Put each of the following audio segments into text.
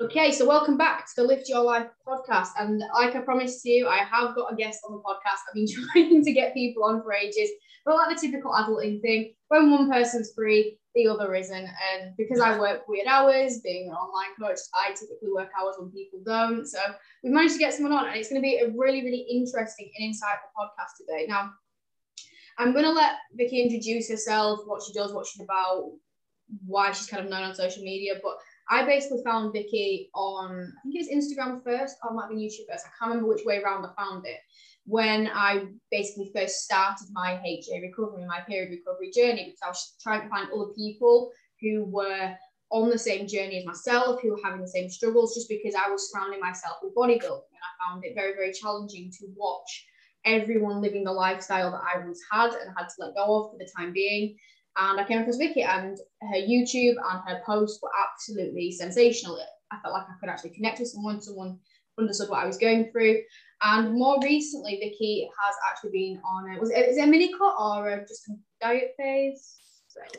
Okay, so welcome back to the Lift Your Life podcast. And like I promised you, I have got a guest on the podcast. I've been trying to get people on for ages, but like the typical adulting thing, when one person's free, the other isn't. And because I work weird hours, being an online coach, I typically work hours when people don't. So we've managed to get someone on, and it's going to be a really, really interesting and insightful podcast today. Now, I'm going to let Vicky introduce herself, what she does, what she's about, why she's kind of known on social media, but I basically found Vicky on, I think it was Instagram first, or it might be YouTube first. I can't remember which way around I found it. When I basically first started my HA recovery, my period recovery journey, because I was trying to find other people who were on the same journey as myself, who were having the same struggles, just because I was surrounding myself with bodybuilding. And I found it very, very challenging to watch everyone living the lifestyle that I once had and had to let go of for the time being. And I came across Vicky and her YouTube and her posts were absolutely sensational. I felt like I could actually connect with someone, someone understood what I was going through. And more recently, Vicky has actually been on a, was it, is it a mini cut or a, just a diet phase?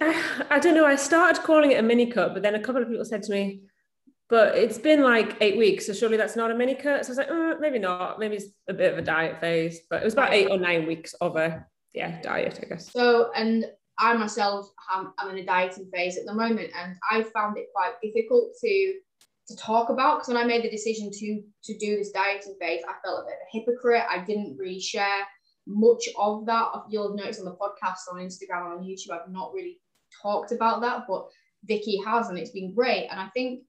I, I don't know. I started calling it a mini cut, but then a couple of people said to me, but it's been like eight weeks, so surely that's not a mini cut. So I was like, oh, maybe not. Maybe it's a bit of a diet phase, but it was about eight or nine weeks of a yeah diet, I guess. So and I myself am in a dieting phase at the moment, and I found it quite difficult to to talk about because when I made the decision to to do this dieting phase, I felt a bit of a hypocrite. I didn't really share much of that. You'll have noticed on the podcast, on Instagram, on YouTube, I've not really talked about that, but Vicky has, and it's been great. And I think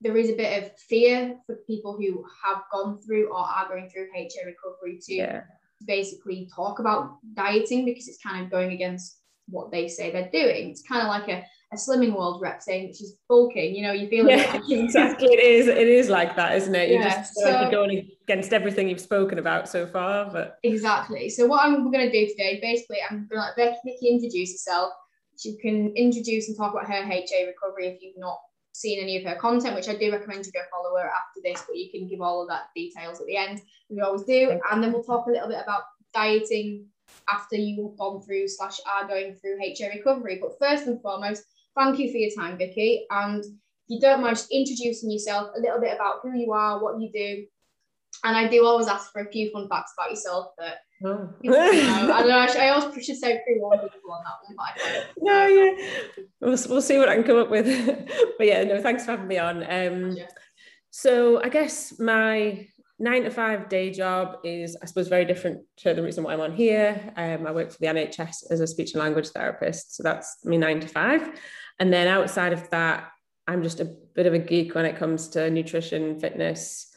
there is a bit of fear for people who have gone through or are going through HA recovery to yeah. basically talk about dieting because it's kind of going against what they say they're doing. It's kind of like a, a slimming world rep saying that she's bulking. You know, you feel yeah, like exactly. It is. It is like that, isn't it? You yeah. just so, like you're going against everything you've spoken about so far. But exactly. So what I'm going to do today, basically, I'm going to let Vicky introduce herself. She can introduce and talk about her HA recovery if you've not seen any of her content, which I do recommend you go follow her after this, but you can give all of that details at the end. We always do. And then we'll talk a little bit about dieting after you've gone through slash are going through HA recovery. But first and foremost, thank you for your time, Vicky. And if you don't mind just introducing yourself a little bit about who you are, what you do. And I do always ask for a few fun facts about yourself that oh. you know. I don't know. I always should say pre-warn people on that one, but I don't. No, yeah, we'll, we'll see what I can come up with. but yeah, no, thanks for having me on. Um, so I guess my nine to five day job is, I suppose, very different to the reason why I'm on here. Um, I work for the NHS as a speech and language therapist. So that's me nine to five. And then outside of that, I'm just a bit of a geek when it comes to nutrition, fitness.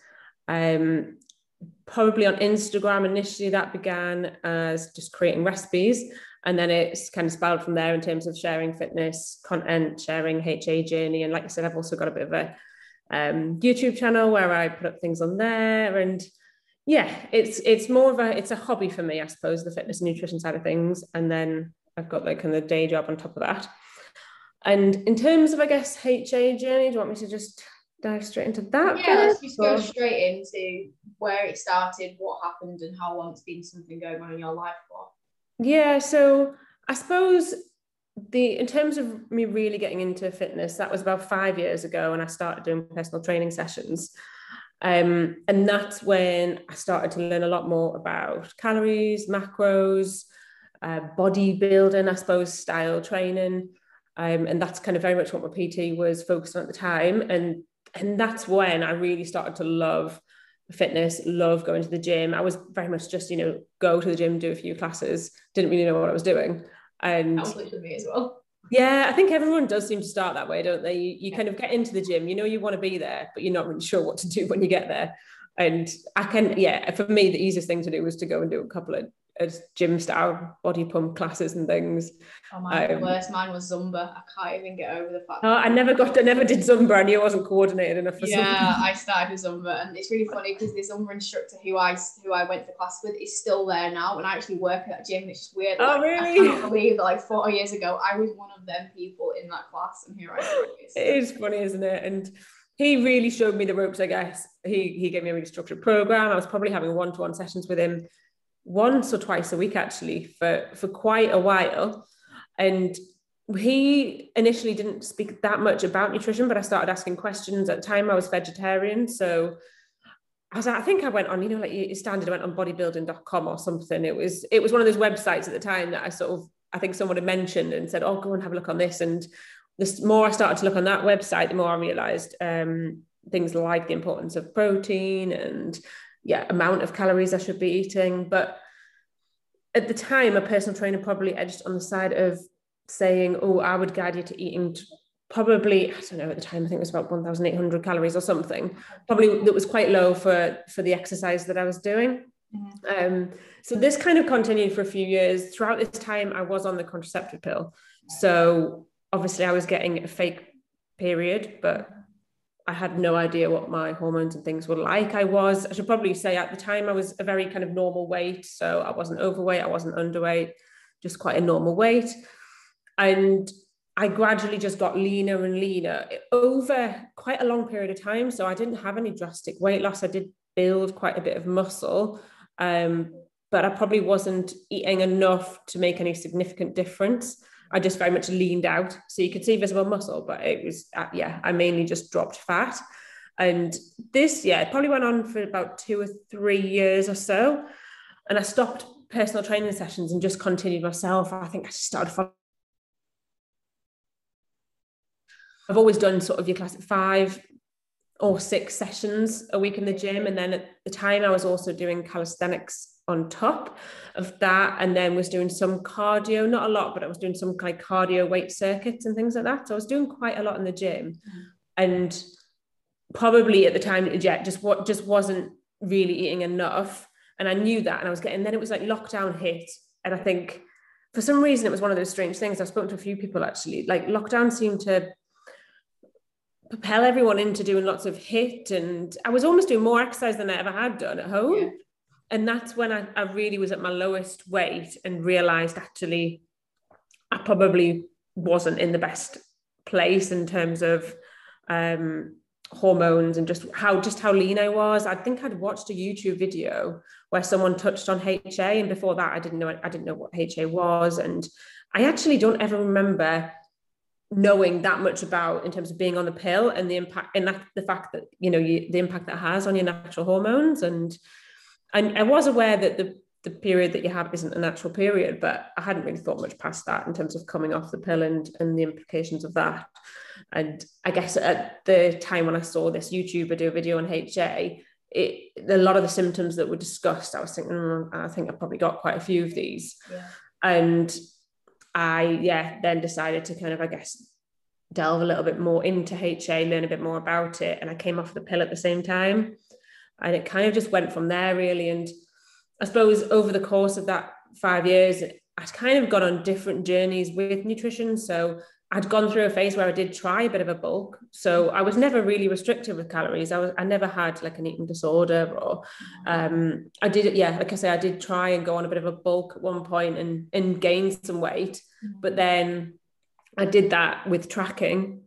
Um, probably on Instagram initially, that began as just creating recipes. And then it's kind of spiraled from there in terms of sharing fitness content, sharing HA journey. And like I said, I've also got a bit of a um, YouTube channel where I put up things on there. And yeah, it's it's more of a it's a hobby for me, I suppose, the fitness and nutrition side of things. And then I've got like kind of day job on top of that. And in terms of, I guess, HA journey, do you want me to just dive straight into that? Yeah, let's just go straight into where it started, what happened, and how long it's been something going on in your life for. Yeah, so I suppose the in terms of me really getting into fitness that was about five years ago and i started doing personal training sessions. Um, and that's when i started to learn a lot more about calories macros uh, bodybuilding i suppose style training. Um, and that's kind of very much what my pt was focused on at the time. And and that's when i really started to love fitness love going to the gym. I was very much just you know go to the gym do a few classes didn't really know what i was doing and that was literally me as well. Yeah, I think everyone does seem to start that way, don't they? You, you kind of get into the gym, you know you want to be there, but you're not really sure what to do when you get there. And I can, yeah, for me, the easiest thing to do was to go and do a couple of gym style body pump classes and things. Oh my um, worst mine was Zumba. I can't even get over the fact. Oh, I never got, I never did Zumba. I knew I wasn't coordinated enough for yeah, Zumba. I started with Zumba, and it's really funny because the Zumba instructor who I who I went to class with is still there now, and I actually work at that gym. It's just weird. Oh like, really? I can't believe that like four years ago I was one of them people in that class, and here I am. It is funny, isn't it? And he really showed me the ropes. I guess he he gave me a really structured program. I was probably having one to one sessions with him once or twice a week actually for for quite a while and he initially didn't speak that much about nutrition, but I started asking questions. At the time, I was vegetarian, so as I think I went on, you know, like standard, I went on bodybuilding.com or something. It was it was one of those websites at the time that I sort of I think someone had mentioned and said, "Oh, go and have a look on this." And the more I started to look on that website, the more I realised um, things like the importance of protein and yeah, amount of calories I should be eating. But at the time, a personal trainer probably edged on the side of saying, oh, I would guide you to eating probably, I don't know, at the time, I think it was about 1,800 calories or something, probably that was quite low for, for the exercise that I was doing. Mm-hmm. Um, so this kind of continued for a few years. Throughout this time, I was on the contraceptive pill. So obviously I was getting a fake period, but I had no idea what my hormones and things were like. I was, I should probably say at the time, I was a very kind of normal weight. So I wasn't overweight, I wasn't underweight, just quite a normal weight. And I gradually just got leaner and leaner over quite a long period of time. So I didn't have any drastic weight loss. I did build quite a bit of muscle, um, but I probably wasn't eating enough to make any significant difference. I just very much leaned out. So you could see visible muscle, but it was, uh, yeah, I mainly just dropped fat. And this, yeah, it probably went on for about two or three years or so. And I stopped personal training sessions and just continued myself. I think I started I've always done sort of your classic five or six sessions a week in the gym. And then at the time, I was also doing calisthenics on top of that and then was doing some cardio not a lot but i was doing some of cardio weight circuits and things like that so i was doing quite a lot in the gym mm-hmm. and probably at the time yeah just what just wasn't really eating enough and i knew that and i was getting then it was like lockdown hit and i think for some reason it was one of those strange things i've spoken to a few people actually like lockdown seemed to propel everyone into doing lots of HIIT and I was almost doing more exercise than I ever had done at home. Yeah. And that's when I, I really was at my lowest weight and realized actually I probably wasn't in the best place in terms of um, hormones and just how just how lean I was. I think I'd watched a YouTube video where someone touched on HA, and before that, I didn't know I didn't know what HA was, and I actually don't ever remember knowing that much about in terms of being on the pill and the impact and that, the fact that you know you, the impact that has on your natural hormones and and I was aware that the the period that you have isn't a natural period but I hadn't really thought much past that in terms of coming off the pill and and the implications of that and I guess at the time when I saw this YouTuber do a video on HA it a lot of the symptoms that were discussed I was thinking mm, I think I've probably got quite a few of these yeah. and I, yeah, then decided to kind of, I guess, delve a little bit more into HA, learn a bit more about it. And I came off the pill at the same time. And it kind of just went from there, really. And I suppose over the course of that five years, I'd kind of gone on different journeys with nutrition. So I'd gone through a phase where I did try a bit of a bulk. So I was never really restrictive with calories. I was I never had like an eating disorder or um I did yeah, like I say, I did try and go on a bit of a bulk at one point and and gain some weight. Mm-hmm. But then I did that with tracking.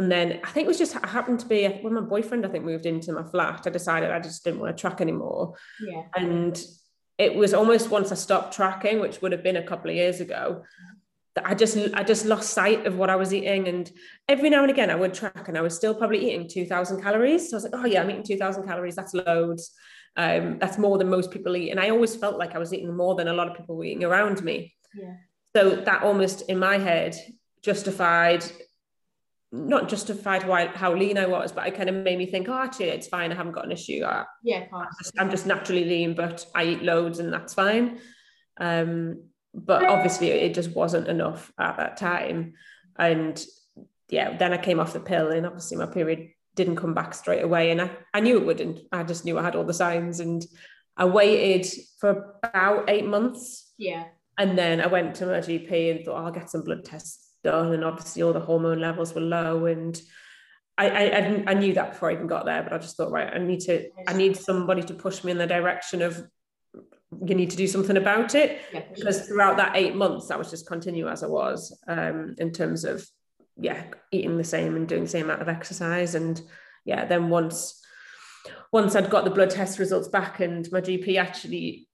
And then I think it was just I happened to be when my boyfriend I think moved into my flat. I decided I just didn't want to track anymore. Yeah. And it was almost once I stopped tracking, which would have been a couple of years ago, that I just I just lost sight of what I was eating. And every now and again I would track and I was still probably eating 2000 calories. So I was like, oh yeah, I'm eating 2000 calories. That's loads. Um, that's more than most people eat. And I always felt like I was eating more than a lot of people were eating around me. Yeah. So that almost in my head justified not justified why how lean I was, but it kind of made me think, oh, actually, it's fine. I haven't got an issue. I, yeah, I'm just, I'm just naturally lean, but I eat loads, and that's fine. Um, but obviously it just wasn't enough at that time and yeah then i came off the pill and obviously my period didn't come back straight away and i, I knew it wouldn't i just knew i had all the signs and i waited for about eight months yeah and then i went to my gp and thought oh, i'll get some blood tests done and obviously all the hormone levels were low and I, I I knew that before I even got there, but I just thought, right, I need to, I need somebody to push me in the direction of you need to do something about it yeah, because sure. throughout that eight months I was just continue as I was um, in terms of yeah eating the same and doing the same amount of exercise and yeah then once once I'd got the blood test results back and my GP actually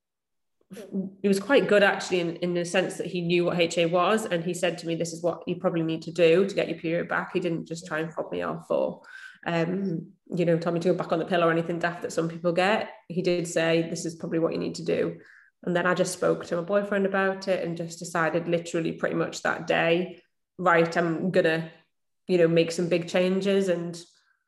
he was quite good actually in, in the sense that he knew what HA was and he said to me this is what you probably need to do to get your period back. He didn't just try and fob me off or um, you know tell me to go back on the pill or anything daft that some people get. He did say this is probably what you need to do. And then I just spoke to my boyfriend about it and just decided literally pretty much that day right I'm gonna you know make some big changes and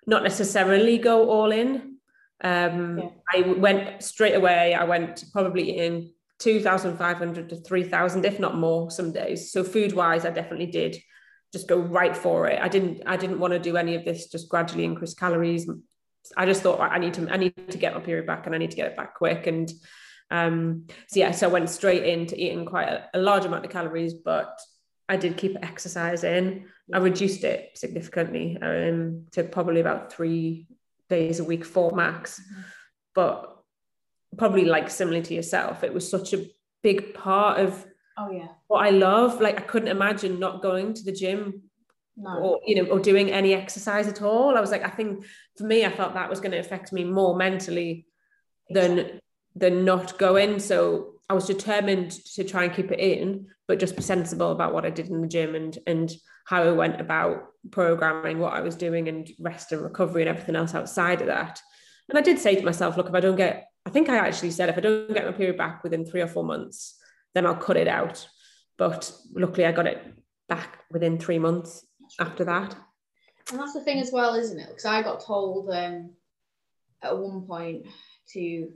not necessarily go all in um, yeah. I went straight away. I went probably in 2,500 to 3,000, if not more, some days. So food wise, I definitely did just go right for it. I didn't. I didn't want to do any of this. Just gradually increase calories. I just thought I need to. I need to get my period back, and I need to get it back quick. And um, so yeah, so I went straight into eating quite a, a large amount of calories, but I did keep exercise in. I reduced it significantly um, to probably about three days a week for max. Mm-hmm. But probably like similar to yourself, it was such a big part of oh yeah what I love. Like I couldn't imagine not going to the gym no. or you know or doing any exercise at all. I was like, I think for me, I felt that was going to affect me more mentally than exactly. than not going. So I was determined to try and keep it in, but just be sensible about what I did in the gym and and how I went about programming what I was doing and rest and recovery and everything else outside of that. And I did say to myself, look, if I don't get, I think I actually said, if I don't get my period back within three or four months, then I'll cut it out. But luckily, I got it back within three months after that. And that's the thing as well, isn't it? Because I got told um, at one point to,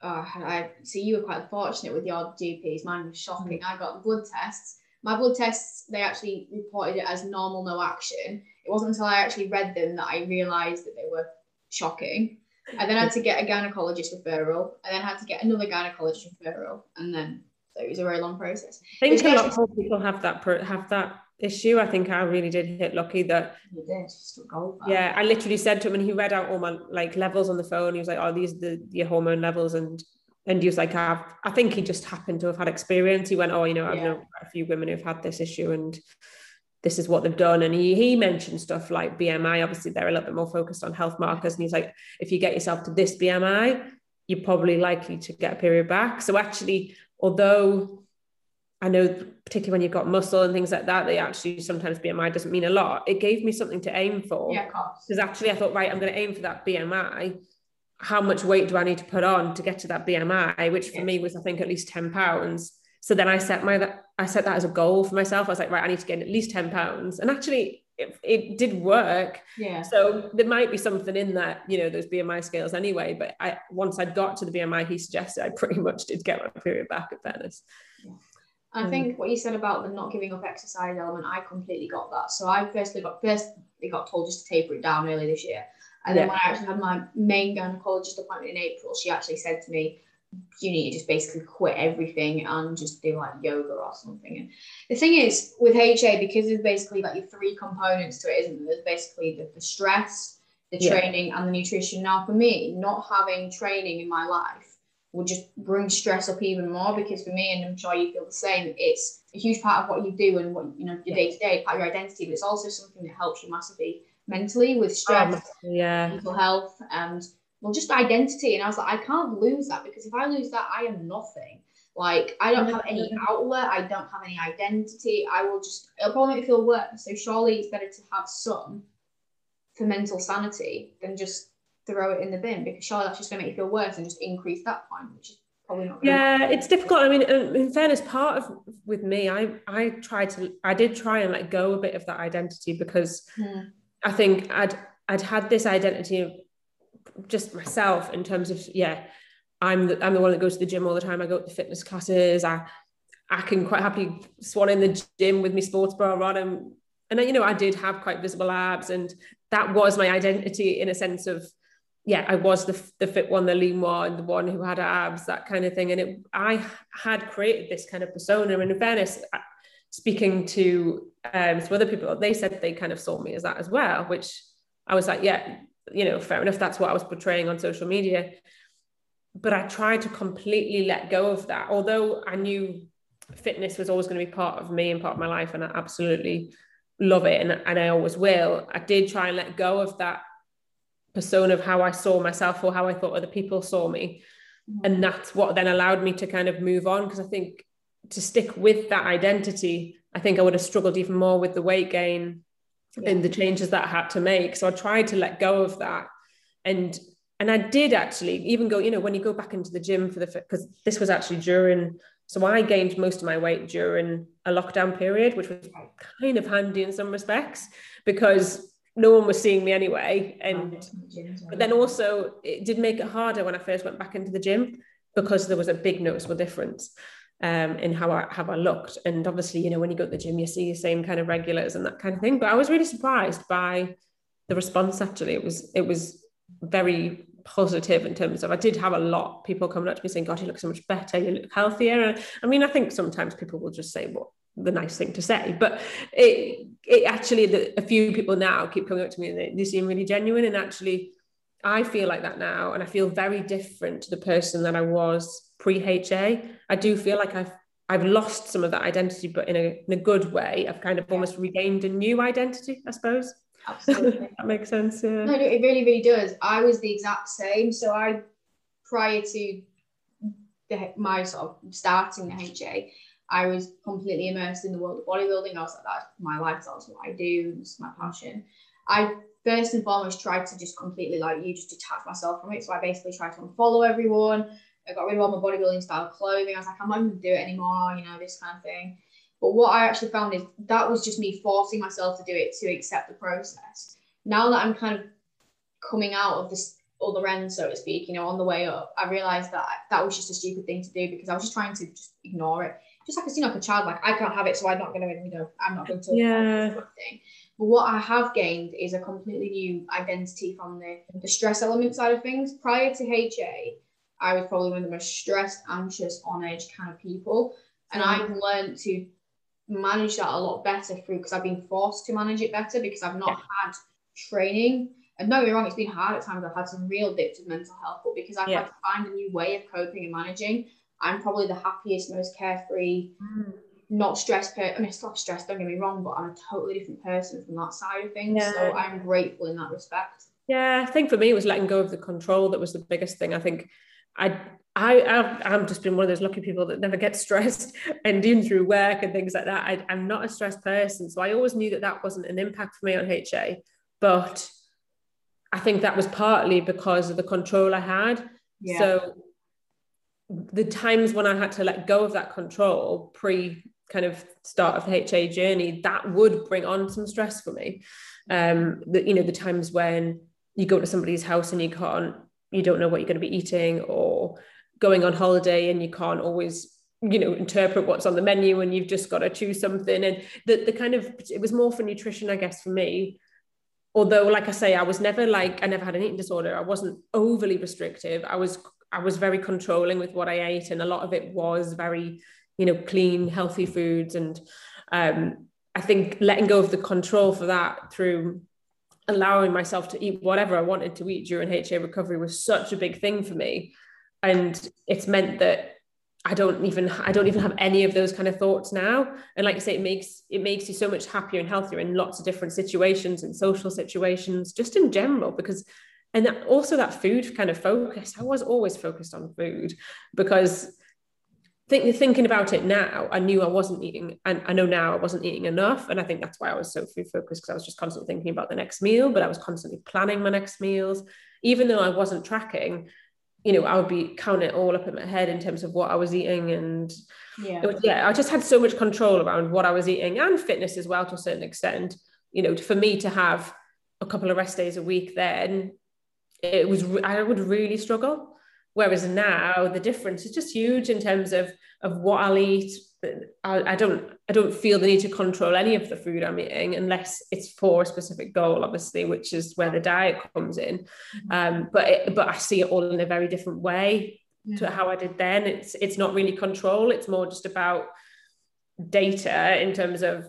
uh, I see you were quite fortunate with your GPs. Mine was shocking. Mm. I got blood tests my blood tests, they actually reported it as normal, no action. It wasn't until I actually read them that I realised that they were shocking. I then I had to get a gynecologist referral. I then had to get another gynecologist referral, and then so it was a very long process. I think a lot of people have that have that issue. I think I really did hit lucky that. You did. Yeah, I literally said to him, and he read out all my like levels on the phone. He was like, "Oh, these are the your hormone levels," and and he was like, I've, I think he just happened to have had experience. He went, Oh, you know, I've yeah. known a few women who've had this issue and this is what they've done. And he, he mentioned stuff like BMI. Obviously, they're a little bit more focused on health markers. And he's like, if you get yourself to this BMI, you're probably likely to get a period back. So actually, although I know particularly when you've got muscle and things like that, they actually sometimes BMI doesn't mean a lot. It gave me something to aim for. Yeah, Because actually I thought, right, I'm going to aim for that BMI how much weight do I need to put on to get to that BMI, which for me was I think at least 10 pounds. So then I set my I set that as a goal for myself. I was like, right, I need to gain at least 10 pounds. And actually it, it did work. Yeah. So there might be something in that, you know, those BMI scales anyway. But I once I got to the BMI he suggested, I pretty much did get my period back at fairness. Yeah. I um, think what you said about the not giving up exercise element, I completely got that. So I firstly got first they got told just to taper it down early this year. And then yeah. when I actually had my main gynecologist appointment in April, she actually said to me, you need to just basically quit everything and just do like yoga or something. And the thing is with HA, because there's basically like your three components to it, isn't there? There's basically the, the stress, the yeah. training, and the nutrition. Now, for me, not having training in my life would just bring stress up even more because for me, and I'm sure you feel the same, it's a huge part of what you do and what you know your day to day, part of your identity, but it's also something that helps you massively mentally with stress, um, yeah, mental health, and well, just identity. And I was like, I can't lose that because if I lose that, I am nothing. Like I don't have any outlet, I don't have any identity. I will just it'll probably make me feel worse. So surely it's better to have some for mental sanity than just throw it in the bin because surely that's just gonna make you feel worse and just increase that point, which is probably not. Yeah, it's difficult. I mean, in fairness, part of with me, I I tried to I did try and let go a bit of that identity because. Hmm. I think I'd I'd had this identity of just myself in terms of yeah, I'm the, I'm the one that goes to the gym all the time. I go to the fitness classes. I I can quite happily swan in the gym with my sports bra on and and you know I did have quite visible abs and that was my identity in a sense of yeah I was the the fit one the lean one the one who had abs that kind of thing and it I had created this kind of persona and in fairness uh, speaking to um, some other people, they said they kind of saw me as that as well, which I was like, yeah, you know, fair enough. That's what I was portraying on social media. But I tried to completely let go of that. Although I knew fitness was always going to be part of me and part of my life, and I absolutely love it and, and I always will. I did try and let go of that persona of how I saw myself or how I thought other people saw me mm-hmm. and that's what then allowed me to kind of move on because I think to stick with that identity, I think I would have struggled even more with the weight gain yeah. and the changes that I had to make. So I tried to let go of that. And and I did actually even go, you know, when you go back into the gym for the because this was actually during so I gained most of my weight during a lockdown period, which was kind of handy in some respects because no one was seeing me anyway. And but then also it did make it harder when I first went back into the gym because there was a big noticeable difference um, in how I how I looked. And obviously, you know, when you go to the gym, you see the same kind of regulars and that kind of thing. But I was really surprised by the response. Actually, it was it was very positive in terms of I did have a lot people coming up to me saying, God, you look so much better, you look healthier. And I mean, I think sometimes people will just say what the nice thing to say, but it it actually the, a few people now keep coming up to me and they, they seem really genuine. And actually, I feel like that now, and I feel very different to the person that I was pre-HA. I do feel like I've I've lost some of that identity, but in a in a good way. I've kind of almost regained a new identity, I suppose. Absolutely. that makes sense. Yeah. No, it really, really does. I was the exact same. So I, prior to the, my sort of starting the HA, I was completely immersed in the world of bodybuilding. I was like, that's my lifestyle, that's what I do, it's my passion. I first and foremost tried to just completely, like you, just detach myself from it. So I basically tried to unfollow everyone. I got rid of all my bodybuilding style clothing. I was like, I'm not even gonna do it anymore, you know, this kind of thing. But what I actually found is that was just me forcing myself to do it to accept the process. Now that I'm kind of coming out of this other end, so to speak, you know, on the way up, I realized that that was just a stupid thing to do because I was just trying to just ignore it. Just like a, you know, like a child, like I can't have it, so I'm not going to, you know, I'm not going to. Yeah. But what I have gained is a completely new identity from the, the stress element side of things. Prior to HA, I was probably one of the most stressed, anxious, on edge kind of people. And I've learned to manage that a lot better through because I've been forced to manage it better because I've not yeah. had training. And don't get me wrong, it's been hard at times. I've had some real dips of mental health, but because I've yeah. had to find a new way of coping and managing, I'm probably the happiest, most carefree, mm. not stressed. Per- I mean, still stressed. Don't get me wrong, but I'm a totally different person from that side of things. Yeah. So I'm grateful in that respect. Yeah, I think for me it was letting go of the control that was the biggest thing. I think I I, I've, I've just been one of those lucky people that never get stressed and even through work and things like that. I, I'm not a stressed person. So I always knew that that wasn't an impact for me on HA. But I think that was partly because of the control I had. Yeah. So the times when I had to let go of that control pre kind of start of the HA journey, that would bring on some stress for me. Um, the, you know, the times when you go to somebody's house and you can't, you don't know what you're going to be eating or going on holiday and you can't always you know interpret what's on the menu and you've just got to choose something. And the, the kind of it was more for nutrition i guess for me. Although like i say i was never like i never had an eating disorder. I wasn't overly restrictive. I was i was very controlling with what i ate and a lot of it was very you know clean healthy foods. And um, i think letting go of the control for that through allowing myself to eat whatever i wanted to eat during ha recovery was such a big thing for me and it's meant that I don't even I don't even have any of those kind of thoughts now. And like you say, it makes it makes you so much happier and healthier in lots of different situations and social situations, just in general. Because and that, also that food kind of focus. I was always focused on food because think, thinking about it now, I knew I wasn't eating, and I know now I wasn't eating enough. And I think that's why I was so food focused because I was just constantly thinking about the next meal, but I was constantly planning my next meals, even though I wasn't tracking you know, I would be counting it all up in my head in terms of what I was eating. And yeah, was, yeah, I just had so much control around what I was eating and fitness as well to a certain extent. You know, for me to have a couple of rest days a week, then it was, I would really struggle. Whereas now the difference is just huge in terms of of what I'll eat, I, I, don't I don't feel the need to control any of the food I'm eating unless it's for a specific goal, obviously, which is where the diet comes in. Mm-hmm. Um, but it, but I see it all in a very different way yeah. to how I did then. It's it's not really control. It's more just about data in terms of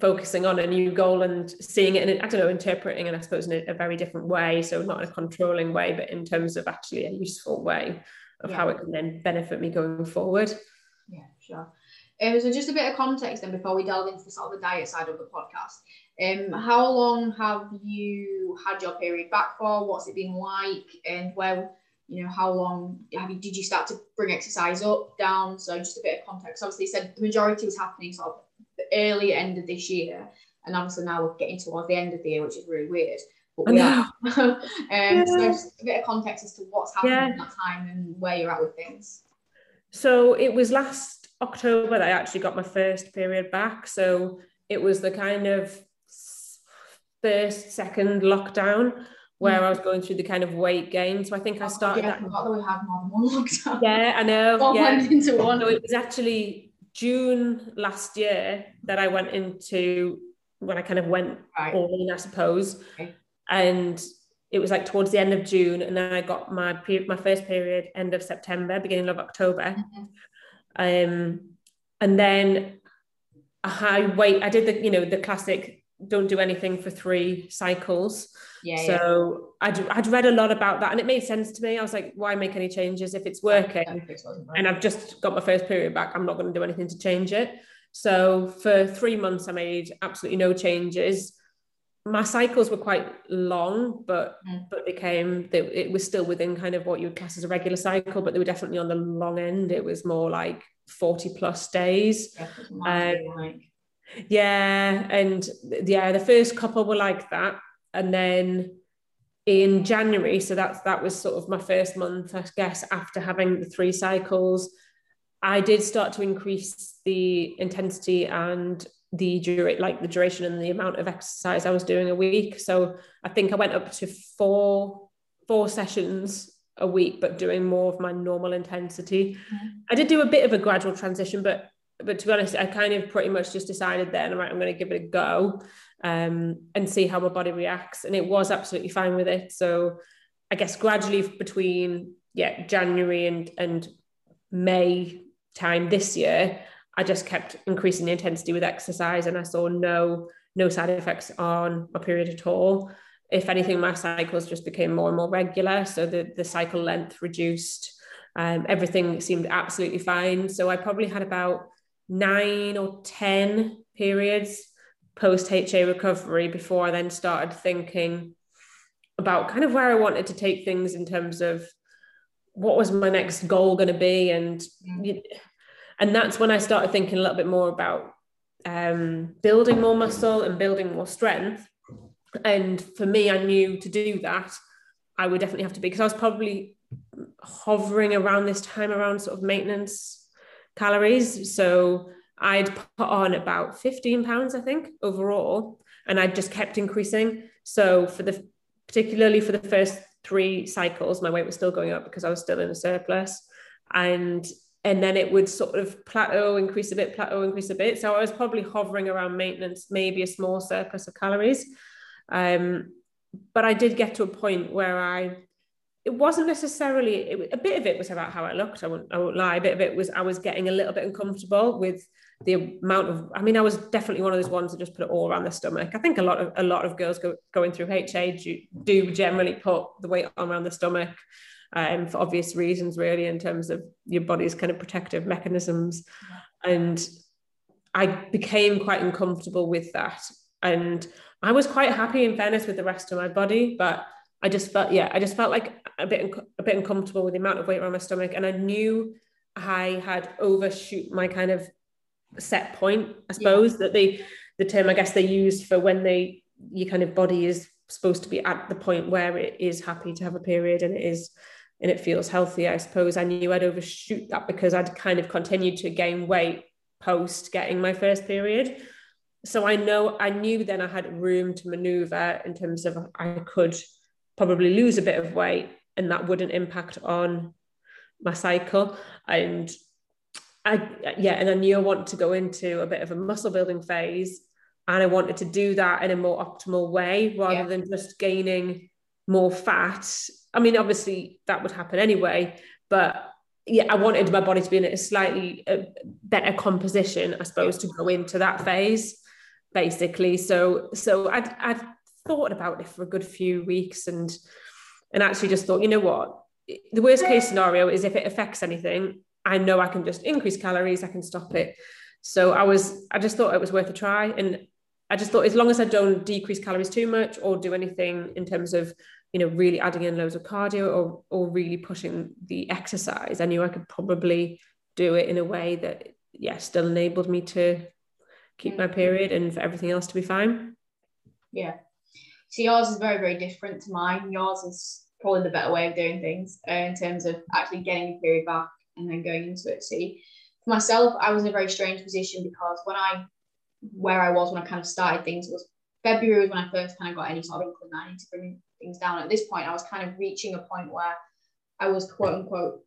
focusing on a new goal and seeing it and I don't know interpreting and I suppose in a, a, very different way so not in a controlling way but in terms of actually a useful way of yeah. how it can then benefit me going forward yeah sure um, so just a bit of context then before we delve into the sort of the diet side of the podcast. Um, how long have you had your period back for? What's it been like? And where you know, how long have you, did you start to bring exercise up, down? So just a bit of context. Obviously, you said the majority was happening sort of early end of this year, and obviously now we're getting towards the end of the year, which is really weird. But we are. um, yeah. So just a bit of context as to what's happening yeah. at that time and where you're at with things. So it was last October that I actually got my first period back. So it was the kind of first, second lockdown where I was going through the kind of weight gain. So I think I started yeah, that. I forgot that we had more than one lockdown. Yeah, I know. All yeah. went into one. So it was actually June last year that I went into when I kind of went right. all in, I suppose. Okay. And it was like towards the end of June, and then I got my period, my first period end of September, beginning of October. Mm-hmm. Um, and then I high wait. I did the you know the classic don't do anything for three cycles. Yeah. So yeah. I'd, I'd read a lot about that and it made sense to me. I was like, why make any changes if it's working? And I've just got my first period back. I'm not going to do anything to change it. So for three months, I made absolutely no changes. My cycles were quite long, but mm. but they came. They, it was still within kind of what you would class as a regular cycle, but they were definitely on the long end. It was more like forty plus days. Yeah, um, yeah, and yeah, the first couple were like that, and then in January, so that's that was sort of my first month, I guess, after having the three cycles. I did start to increase the intensity and the dura- like the duration and the amount of exercise I was doing a week. So I think I went up to four four sessions a week, but doing more of my normal intensity. Mm-hmm. I did do a bit of a gradual transition, but but to be honest, I kind of pretty much just decided then, right, I'm going to give it a go um, and see how my body reacts. And it was absolutely fine with it. So I guess gradually between yeah January and and May time this year, I just kept increasing the intensity with exercise, and I saw no no side effects on my period at all. If anything, my cycles just became more and more regular. So the the cycle length reduced. Um, everything seemed absolutely fine. So I probably had about nine or 10 periods post HA recovery before I then started thinking about kind of where I wanted to take things in terms of what was my next goal going to be and mm. and that's when I started thinking a little bit more about um, building more muscle and building more strength and for me I knew to do that I would definitely have to be because I was probably hovering around this time around sort of maintenance calories. So I'd put on about 15 pounds, I think, overall, and I just kept increasing. So for the particularly for the first three cycles, my weight was still going up because I was still in a surplus. And and then it would sort of plateau, increase a bit, plateau, increase a bit. So I was probably hovering around maintenance, maybe a small surplus of calories. Um, but I did get to a point where I it wasn't necessarily it, a bit of it was about how I looked. I won't, I won't lie. A bit of it was I was getting a little bit uncomfortable with the amount of. I mean, I was definitely one of those ones that just put it all around the stomach. I think a lot of a lot of girls go, going through HA do, do generally put the weight on around the stomach, um, for obvious reasons, really, in terms of your body's kind of protective mechanisms, and I became quite uncomfortable with that, and I was quite happy in fairness with the rest of my body, but I just felt, yeah, I just felt like a bit, a bit uncomfortable with the amount of weight around my stomach. And I knew I had overshoot my kind of set point, I suppose, yeah. that they, the term I guess they use for when they, your kind of body is supposed to be at the point where it is happy to have a period and it is, and it feels healthy. I suppose I knew I'd overshoot that because I'd kind of continued to gain weight post getting my first period. So I know I knew then I had room to maneuver in terms of I could probably lose a bit of weight and that wouldn't impact on my cycle. And I yeah and I knew I wanted to go into a bit of a muscle building phase and I wanted to do that in a more optimal way rather yeah. than just gaining more fat. I mean obviously that would happen anyway but yeah I wanted my body to be in a slightly uh, better composition I suppose to go into that phase basically. So so I'd, I'd thought about it for a good few weeks and and actually just thought, you know what, the worst case scenario is if it affects anything, I know I can just increase calories, I can stop it. So I was, I just thought it was worth a try. And I just thought as long as I don't decrease calories too much or do anything in terms of you know really adding in loads of cardio or or really pushing the exercise, I knew I could probably do it in a way that yeah still enabled me to keep my mm. period and for everything else to be fine. Yeah. So yours is very very different to mine. Yours is probably the better way of doing things uh, in terms of actually getting your period back and then going into it. See, for myself, I was in a very strange position because when I where I was when I kind of started things was February was when I first kind of got any sort of inkling I need to bring things down. At this point, I was kind of reaching a point where I was quote unquote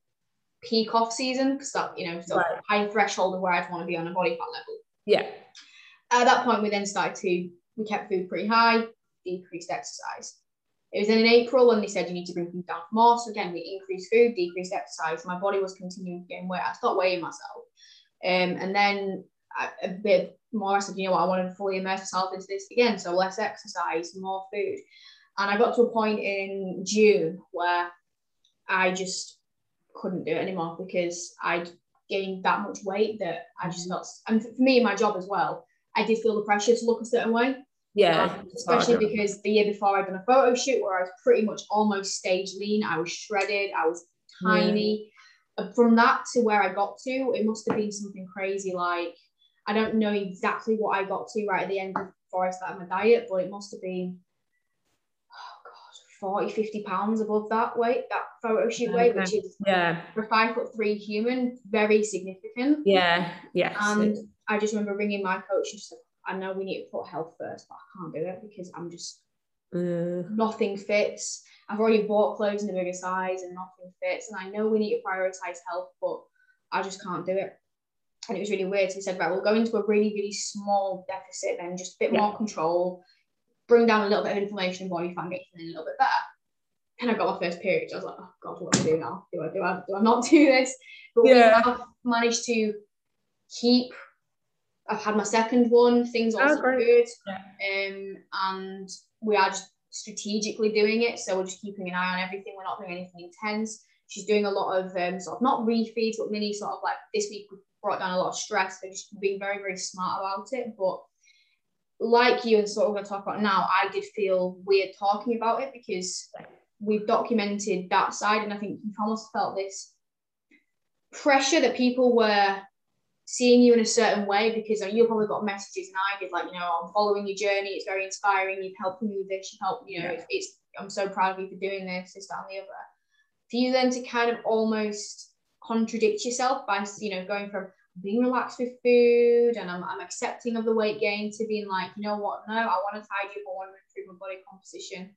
peak off season because that you know right. high threshold of where I'd want to be on a body fat level. Yeah. At that point, we then started to we kept food pretty high, decreased exercise. It was in April when they said you need to bring food down more. So again, we increased food, decreased exercise. My body was continuing to gain weight. I stopped weighing myself. Um, and then a bit more, I said, you know what, I want to fully immerse myself into this again. So less exercise, more food. And I got to a point in June where I just couldn't do it anymore because I'd gained that much weight that I just not, and for me, my job as well, I did feel the pressure to look a certain way. Yeah. Um, especially because the year before I'd done a photo shoot where I was pretty much almost stage lean. I was shredded, I was tiny. Yeah. From that to where I got to, it must have been something crazy like I don't know exactly what I got to right at the end before I started my diet, but it must have been oh god, 40, 50 pounds above that weight, that photo shoot weight, which is yeah for five foot three human, very significant. Yeah, yeah. And I just remember ringing my coach and just like, I know we need to put health first, but I can't do it because I'm just uh, nothing fits. I've already bought clothes in a bigger size and nothing fits. And I know we need to prioritize health, but I just can't do it and it was really weird. So he said, right, we'll go into a really, really small deficit then, just a bit yeah. more control, bring down a little bit of inflammation and body fat, get you a little bit better. And I got my first period. So I was like, oh God, what do I do now? Do I do I do I not do this? But yeah. we have managed to keep. I've had my second one. Things are oh, good. Yeah. Um, and we are just strategically doing it. So we're just keeping an eye on everything. We're not doing anything intense. She's doing a lot of um, sort of not refeeds, but mini sort of like this week we brought down a lot of stress. They're just being very, very smart about it. But like you and sort of going to talk about now, I did feel weird talking about it because we've documented that side, and I think you've almost felt this pressure that people were seeing you in a certain way because you probably got messages and I did like you know I'm following your journey. It's very inspiring. You've helped me with this. You helped you know yeah. it's, it's I'm so proud of you for doing this this that and the other. For you then to kind of almost contradict yourself by you know going from being relaxed with food and I'm, I'm accepting of the weight gain to being like you know what? No I want to tidy up. I want to improve my body composition.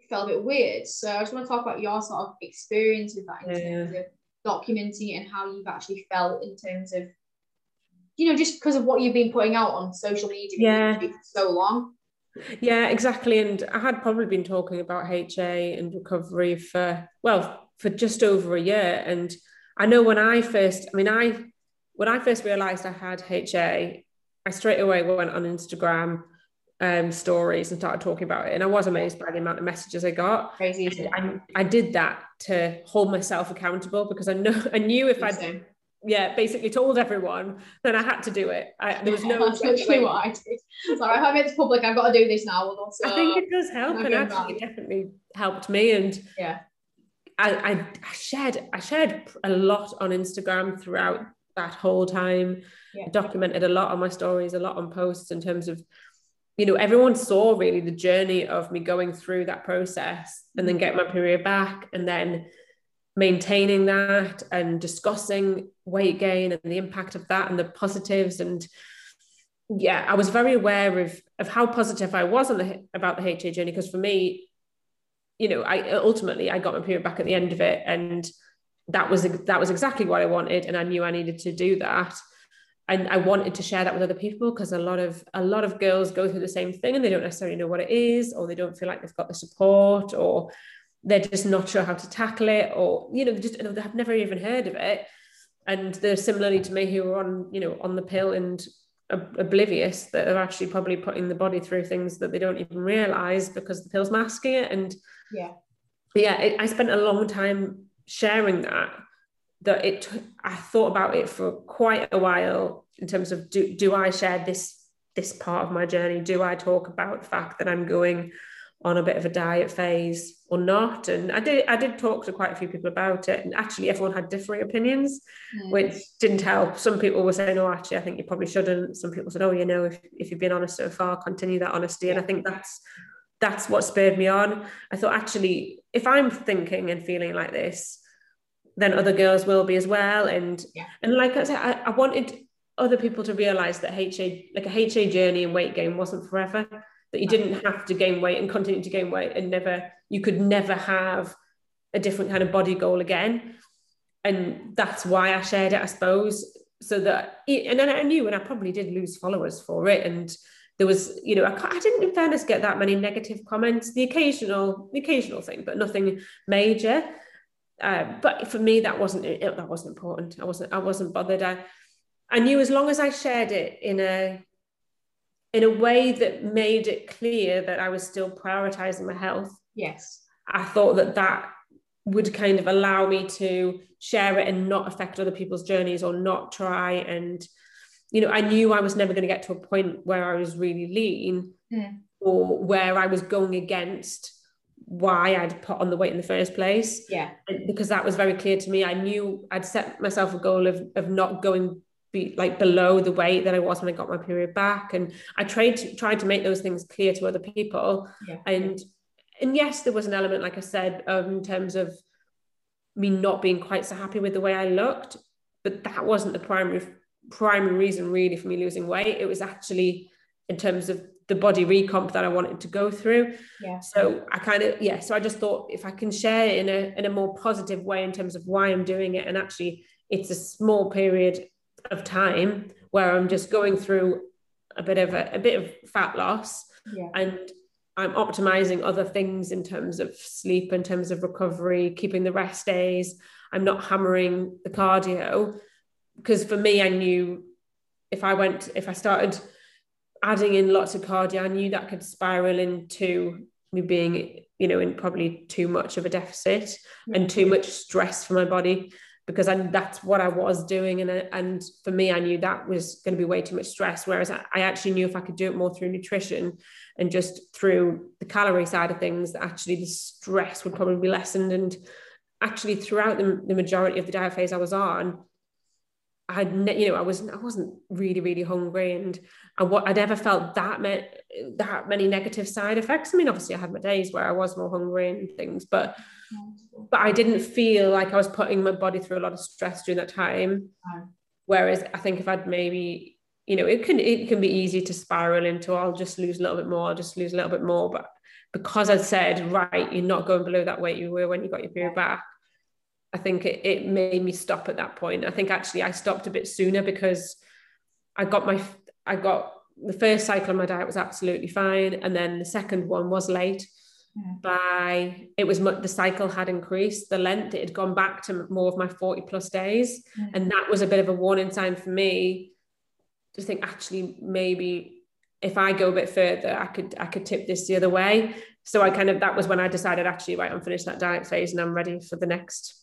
It felt a bit weird. So I just want to talk about your sort of experience with that in yeah. terms of documenting it and how you've actually felt in terms of you know just because of what you've been putting out on social media yeah. for so long yeah exactly and I had probably been talking about HA and recovery for well for just over a year and I know when I first, I mean, I when I first realized I had HA, I straight away went on Instagram um, stories and started talking about it. And I was amazed by the amount of messages I got. Crazy. I, I did that to hold myself accountable because I know I knew if I yeah, basically told everyone, then I had to do it. I, there was no. That's literally what I did. Sorry, if I made it public, I've got to do this now. I think it does help, and actually, it definitely helped me. And yeah, I, I shared I shared a lot on Instagram throughout that whole time. Yeah. documented a lot on my stories, a lot on posts in terms of, you know, everyone saw really the journey of me going through that process and then mm-hmm. get my period back and then maintaining that and discussing weight gain and the impact of that and the positives and yeah i was very aware of of how positive i was on the about the ha journey because for me you know, I ultimately I got my period back at the end of it, and that was that was exactly what I wanted, and I knew I needed to do that. And I wanted to share that with other people because a lot of a lot of girls go through the same thing and they don't necessarily know what it is, or they don't feel like they've got the support, or they're just not sure how to tackle it, or you know, just they have never even heard of it. And they're similarly to me who are on, you know, on the pill and oblivious that they're actually probably putting the body through things that they don't even realize because the pill's masking it and yeah yeah it, i spent a long time sharing that that it i thought about it for quite a while in terms of do, do i share this this part of my journey? Do I talk about the fact that I'm going on a bit of a diet phase or not? And I did I did talk to quite a few people about it, and actually everyone had differing opinions, mm. which didn't help. Some people were saying, "Oh, actually, I think you probably shouldn't." Some people said, "Oh, you know, if, if you've been honest so far, continue that honesty." And I think that's that's what spurred me on. I thought actually, if I'm thinking and feeling like this, then other girls will be as well. And yeah. and like I said, I, I wanted other people to realize that HA like a HA journey and weight gain wasn't forever. That you didn't have to gain weight and continue to gain weight and never you could never have a different kind of body goal again. And that's why I shared it, I suppose. So that and then I knew and I probably did lose followers for it. And there was, you know, I, I, didn't in fairness get that many negative comments, the occasional, the occasional thing, but nothing major. Uh, but for me, that wasn't it, that wasn't important. I wasn't I wasn't bothered. I I knew as long as I shared it in a in a way that made it clear that I was still prioritizing my health. Yes, I thought that that would kind of allow me to share it and not affect other people's journeys or not try and you know, I knew I was never going to get to a point where I was really lean mm. or where I was going against why I'd put on the weight in the first place. Yeah. because that was very clear to me. I knew I'd set myself a goal of, of not going be like below the weight that I was when I got my period back. And I tried to tried to make those things clear to other people. Yeah. And and yes, there was an element, like I said, um, in terms of me not being quite so happy with the way I looked, but that wasn't the primary primary reason really for me losing weight. It was actually in terms of the body recomp that I wanted to go through. Yeah. So I kind of yeah. So I just thought if I can share it in a in a more positive way in terms of why I'm doing it, and actually it's a small period of time where I'm just going through a bit of a, a bit of fat loss, yeah. and I'm optimizing other things in terms of sleep, in terms of recovery, keeping the rest days. I'm not hammering the cardio because for me, I knew if I went, if I started adding in lots of cardio, I knew that could spiral into me being, you know, in probably too much of a deficit and too much stress for my body because I, that's what I was doing. And, and for me, I knew that was going to be way too much stress. Whereas I, I actually knew if I could do it more through nutrition and just through the calorie side of things, that actually the stress would probably be lessened. And actually, throughout the, the majority of the diet phase I was on, I you know I wasn't I wasn't really really hungry and I I never felt that many that many negative side effects. I mean, obviously I had my days where I was more hungry and things, but but I didn't feel like I was putting my body through a lot of stress during that time. Whereas I think if I'd maybe you know it can it can be easy to spiral into I'll just lose a little bit more, I'll just lose a little bit more, but because I said right, you're not going below that weight you were when you got your period back I think it, it made me stop at that point. I think actually I stopped a bit sooner because I got my I got the first cycle of my diet was absolutely fine, and then the second one was late. Yeah. By it was the cycle had increased the length; it had gone back to more of my forty plus days, yeah. and that was a bit of a warning sign for me to think actually maybe if I go a bit further, I could I could tip this the other way. So I kind of that was when I decided actually right, I'm finished that diet phase and I'm ready for the next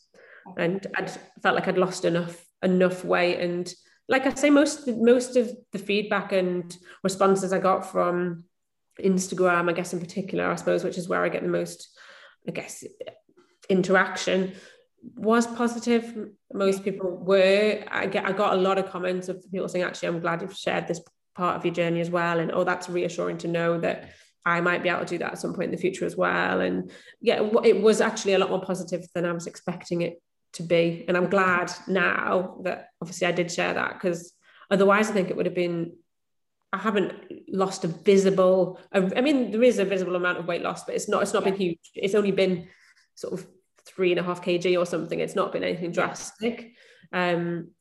and I'd felt like I'd lost enough enough weight and like I say most most of the feedback and responses I got from Instagram I guess in particular I suppose which is where I get the most I guess interaction was positive most people were I get I got a lot of comments of people saying actually I'm glad you've shared this part of your journey as well and oh that's reassuring to know that I might be able to do that at some point in the future as well and yeah it was actually a lot more positive than I was expecting it to be. And I'm glad now that obviously I did share that because otherwise I think it would have been I haven't lost a visible I mean there is a visible amount of weight loss but it's not it's not yeah. been huge. It's only been sort of three and a half kg or something. It's not been anything drastic. Um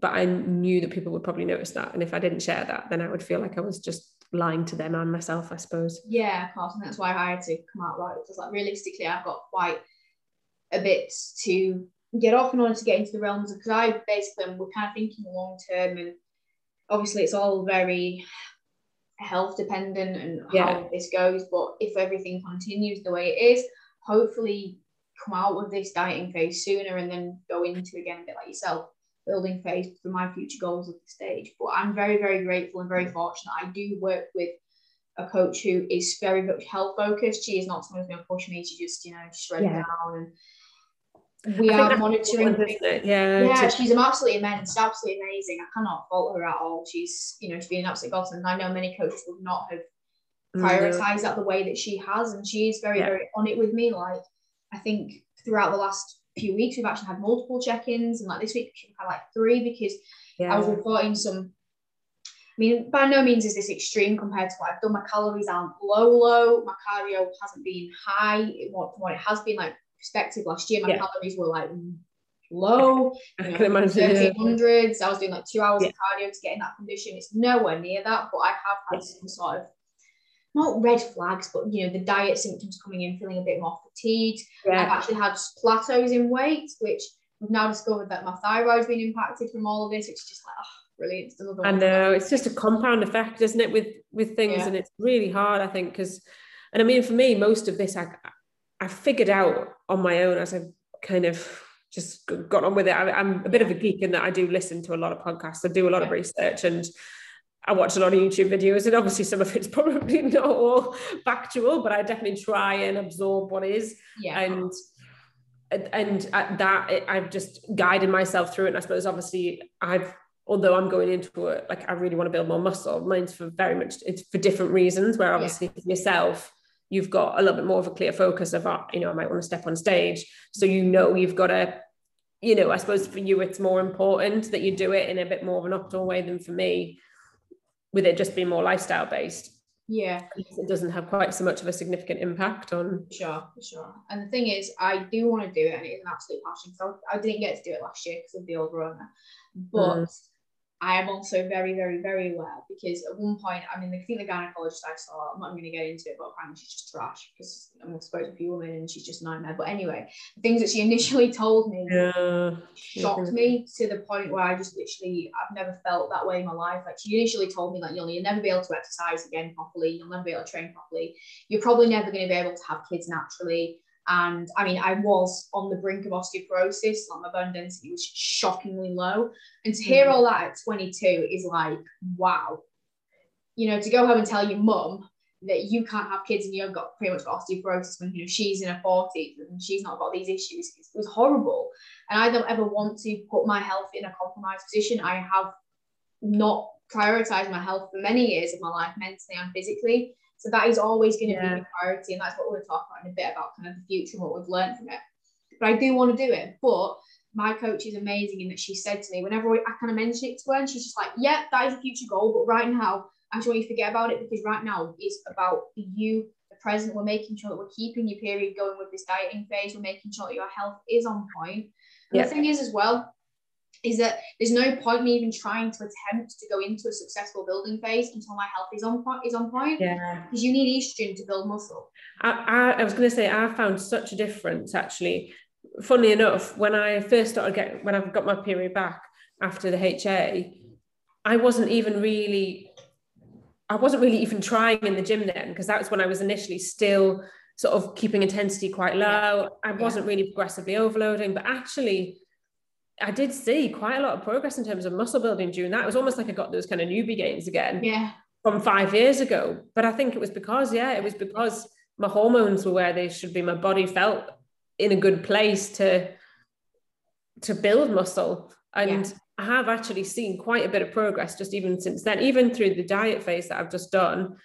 but I knew that people would probably notice that. And if I didn't share that then I would feel like I was just lying to them and myself I suppose. Yeah of course. And that's why I had to come out right because like realistically I've got quite a bit to get off in order to get into the realms of because I basically we're kind of thinking long term and obviously it's all very health dependent and yeah. how this goes but if everything continues the way it is hopefully come out of this dieting phase sooner and then go into again a bit like yourself building phase for my future goals at the stage. But I'm very, very grateful and very fortunate. I do work with a coach who is very much health focused. She is not someone who's going to push me She just, you know, shred yeah. down and we are monitoring. Yeah, yeah, she's absolutely immense, absolutely amazing. I cannot fault her at all. She's, you know, she's been an absolute godsend. I know many coaches would not have prioritized mm-hmm. that the way that she has, and she's very, yeah. very on it with me. Like, I think throughout the last few weeks, we've actually had multiple check-ins, and like this week we've had like three because yeah. I was reporting some I mean, by no means is this extreme compared to what I've done. My calories aren't low, low. My cardio hasn't been high. What, what it has been like perspective last year, my yeah. calories were like low. I can imagine. 1300s. I was doing like two hours yeah. of cardio to get in that condition. It's nowhere near that, but I have had some sort of not red flags, but you know, the diet symptoms coming in, feeling a bit more fatigued. Yeah. I've actually had plateaus in weight, which we've now discovered that my thyroid's been impacted from all of this, which is just like, oh, brilliant. I know it's just a compound effect, isn't it, with with things, and it's really hard, I think, because, and I mean, for me, most of this I I figured out on my own as I've kind of just got on with it. I, am a bit of a geek in that I do listen to a lot of podcasts, I do a lot of research, and I watch a lot of YouTube videos, and obviously some of it's probably not all factual, but I definitely try and absorb what is. Yeah. And and at that, I've just guided myself through it. And I suppose obviously I've although I'm going into it like I really want to build more muscle, mine's for very much it's for different reasons. Where obviously yeah. yourself, you've got a little bit more of a clear focus of uh, you know I might want to step on stage, so you know you've got to, you know I suppose for you it's more important that you do it in a bit more of an optimal way than for me, with it just being more lifestyle based. Yeah, it doesn't have quite so much of a significant impact on. Sure, sure. And the thing is, I do want to do it, and it's an absolute passion. So I didn't get to do it last year because of the old runner, but. Mm I am also very, very, very aware because at one point, I mean, I think the gynecologist I saw, I'm not going to get into it, but apparently she's just trash because I'm supposed to be a woman and she's just nightmare. But anyway, the things that she initially told me yeah. shocked me to the point where I just literally, I've never felt that way in my life. Like she initially told me, like, you'll, you'll never be able to exercise again properly, you'll never be able to train properly, you're probably never going to be able to have kids naturally. And I mean, I was on the brink of osteoporosis, like my bone density was shockingly low. And to hear mm. all that at 22 is like, wow. You know, to go home and tell your mum that you can't have kids and you've got pretty much got osteoporosis when you know she's in her 40s and she's not got these issues, it was horrible. And I don't ever want to put my health in a compromised position. I have not prioritized my health for many years of my life, mentally and physically. So that is always going to yeah. be the priority, and that's what we're talking about in a bit about kind of the future and what we've learned from it. But I do want to do it. But my coach is amazing in that she said to me whenever I kind of mention it to her, and she's just like, "Yeah, that is a future goal, but right now I just want you to forget about it because right now it's about you, the present. We're making sure that we're keeping your period going with this dieting phase. We're making sure that your health is on point. And yeah. the thing is, as well, is that there's no point me even trying to attempt to go into a successful building phase until my health is on point is on point. Yeah. Because you need estrogen to build muscle. I, I, I was going to say I found such a difference actually. Funnily enough, when I first started getting when I got my period back after the HA, I wasn't even really I wasn't really even trying in the gym then because that was when I was initially still sort of keeping intensity quite low. I wasn't really progressively overloading, but actually I did see quite a lot of progress in terms of muscle building during that. It was almost like I got those kind of newbie gains again. Yeah. From five years ago. But I think it was because, yeah, it was because my hormones were where they should be. My body felt in a good place to to build muscle. And yeah. I have actually seen quite a bit of progress just even since then, even through the diet phase that I've just done.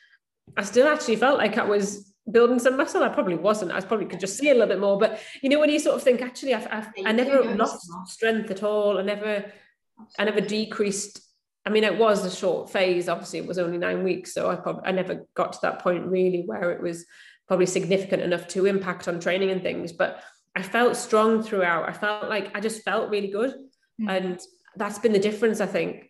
I still actually felt like I was building some muscle. I probably wasn't. I probably could just see a little bit more. But you know, when you sort of think, actually, I've, I've I never lost strength at all. I never, I never decreased. I mean, it was a short phase. Obviously, it was only nine weeks, so I probably I never got to that point really where it was probably significant enough to impact on training and things. But I felt strong throughout. I felt like I just felt really good, mm-hmm. and that's been the difference. I think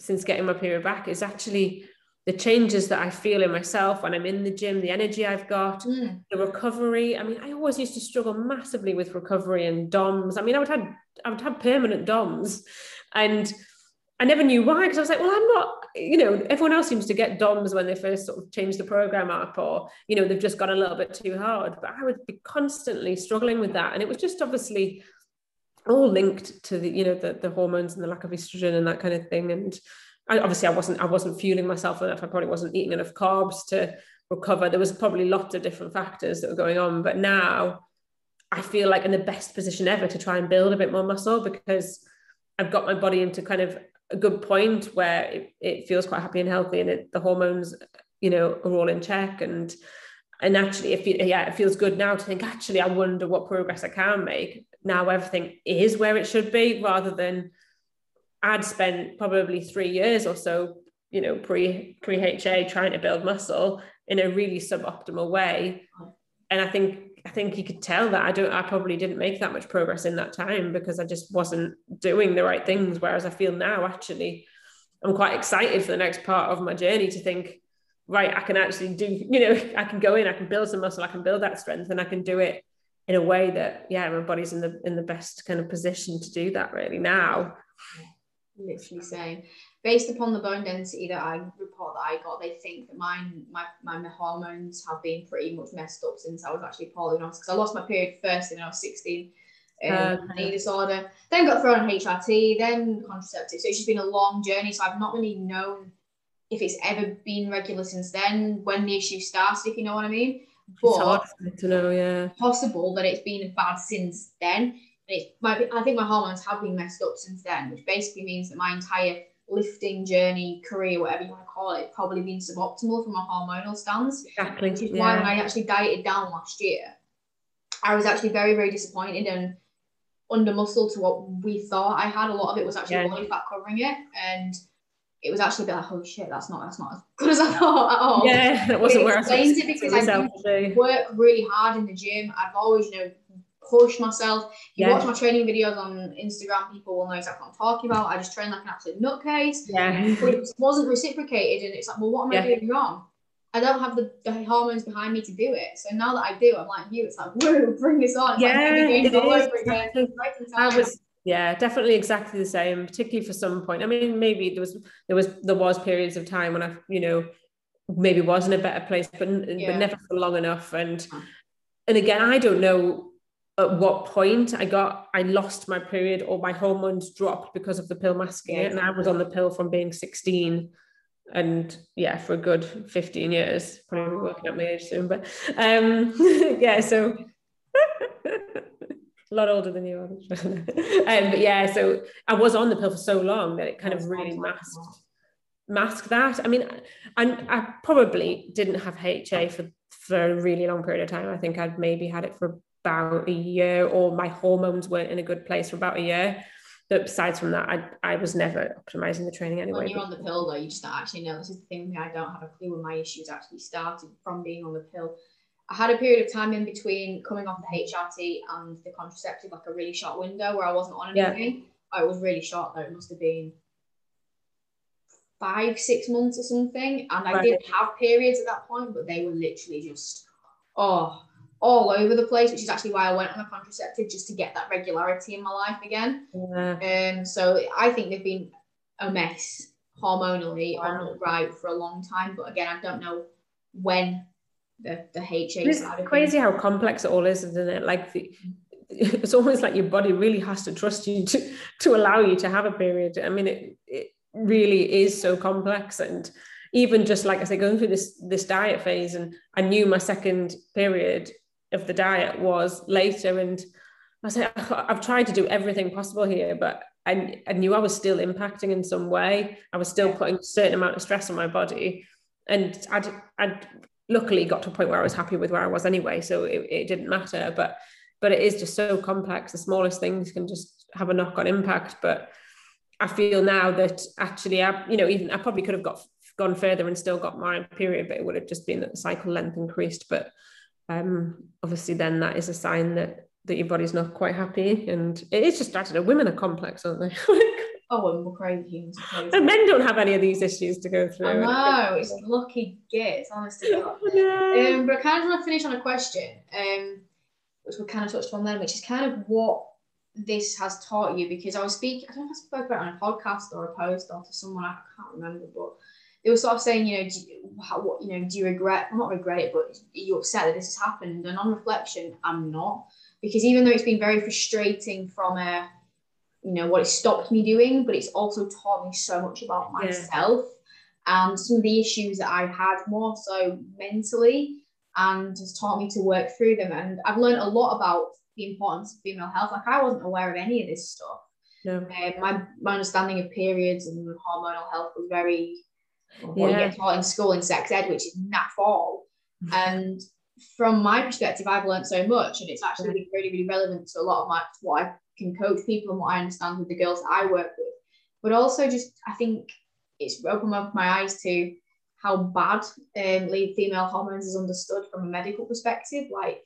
since getting my period back is actually the changes that I feel in myself when I'm in the gym, the energy I've got, mm. the recovery. I mean, I always used to struggle massively with recovery and DOMs. I mean, I would have I would have permanent DOMs, and I never knew why because I was like, well, I'm not. You know, everyone else seems to get DOMs when they first sort of change the program up, or you know, they've just gone a little bit too hard. But I would be constantly struggling with that, and it was just obviously all linked to the you know the, the hormones and the lack of estrogen and that kind of thing and I, obviously I wasn't I wasn't fueling myself enough. I probably wasn't eating enough carbs to recover. There was probably lots of different factors that were going on but now I feel like in the best position ever to try and build a bit more muscle because I've got my body into kind of a good point where it, it feels quite happy and healthy and it, the hormones you know are all in check. And and actually if it, yeah it feels good now to think actually I wonder what progress I can make now everything is where it should be rather than I'd spent probably three years or so you know pre pre HA trying to build muscle in a really suboptimal way. And I think I think you could tell that I don't I probably didn't make that much progress in that time because I just wasn't doing the right things. Whereas I feel now actually I'm quite excited for the next part of my journey to think right I can actually do you know I can go in I can build some muscle I can build that strength and I can do it in a way that yeah my body's in the in the best kind of position to do that really now literally saying based upon the bone density that I report that I got, they think that mine, my, my hormones have been pretty much messed up since I was actually polyamorous because I lost my period first when I was 16. Um, okay. disorder, then got thrown on HRT, then contraceptive. So it's just been a long journey. So I've not really known if it's ever been regular since then, when the issue started, if you know what I mean. But it's hard to know, yeah. Possible that it's been bad since then. It be, I think my hormones have been messed up since then, which basically means that my entire lifting journey, career, whatever you want to call it, probably been suboptimal from a hormonal stance. Exactly. Which is yeah. why when I actually dieted down last year, I was actually very, very disappointed and under muscle to what we thought I had. A lot of it was actually yeah. body fat covering it. And it was actually a bit like, oh shit, that's not that's not as good as I thought at all. Yeah, that wasn't where I was it because I work really hard in the gym. I've always, you know, push myself. You yeah. watch my training videos on Instagram, people will know exactly what I'm talking about. I just train like an absolute nutcase. Yeah. But it wasn't reciprocated and it's like, well, what am yeah. I doing wrong? I don't have the, the hormones behind me to do it. So now that I do, I'm like you, it's like, woo, bring this on. It's yeah, like. I was yeah definitely exactly the same particularly for some point i mean maybe there was there was there was periods of time when i you know maybe was in a better place but, yeah. but never for long enough and and again i don't know at what point I got I lost my period or my hormones dropped because of the pill masking yeah, it. And I was on the pill from being 16 and yeah, for a good 15 years. Probably working at my age soon, but um yeah, so a lot older than you are. um, but yeah, so I was on the pill for so long that it kind of really masked masked that. I mean, I, I probably didn't have HA for for a really long period of time. I think I'd maybe had it for about a year, or my hormones weren't in a good place for about a year. But besides from that, I, I was never optimizing the training anyway. When you're on the pill, though, you just actually know this is the thing. With me. I don't have a clue when my issues actually started from being on the pill. I had a period of time in between coming off the HRT and the contraceptive, like a really short window where I wasn't on anything. Yeah. It was really short though. It must have been five, six months or something. And I right. did have periods at that point, but they were literally just, oh, all over the place, which is actually why I went on a contraceptive just to get that regularity in my life again. Yeah. Um, so I think they've been a mess hormonally wow. not right for a long time. But again, I don't know when the the HA. It's crazy how complex it all is, isn't it? Like the, it's almost like your body really has to trust you to to allow you to have a period. I mean, it it really is so complex and even just like I say, going through this this diet phase, and I knew my second period of the diet was later. And I was like, I've tried to do everything possible here, but I, I knew I was still impacting in some way. I was still putting a certain amount of stress on my body. And I'd, I'd luckily got to a point where I was happy with where I was anyway. So it, it didn't matter. But but it is just so complex. The smallest things can just have a knock-on impact. But I feel now that actually I, you know, even I probably could have got gone further and still got my period, but it would have just been that the cycle length increased. But um, obviously then that is a sign that that your body's not quite happy and it is just I don't know women are complex aren't they? Oh and we're crazy humans and men don't have any of these issues to go through. I know it's lucky gets honestly. Um, but I kind of want to finish on a question um, which we kind of touched on then which is kind of what this has taught you because I was speaking I don't know if I spoke about it on a podcast or a post or to someone I can't remember but they were sort of saying, you know, do you, how, what, you know, do you regret, well, not regret it, but you're upset that this has happened? And on reflection, I'm not. Because even though it's been very frustrating from a you know what it stopped me doing, but it's also taught me so much about myself yeah. and some of the issues that I had more so mentally and has taught me to work through them. And I've learned a lot about the importance of female health. Like I wasn't aware of any of this stuff. No. Um, my, my understanding of periods and hormonal health was very what yeah. you get taught in school in sex ed, which is not all. and from my perspective, I've learned so much, and it's actually yeah. really, really relevant to a lot of my what I can coach people and what I understand with the girls that I work with. But also, just I think it's opened up my eyes to how bad um, lead female hormones is understood from a medical perspective. Like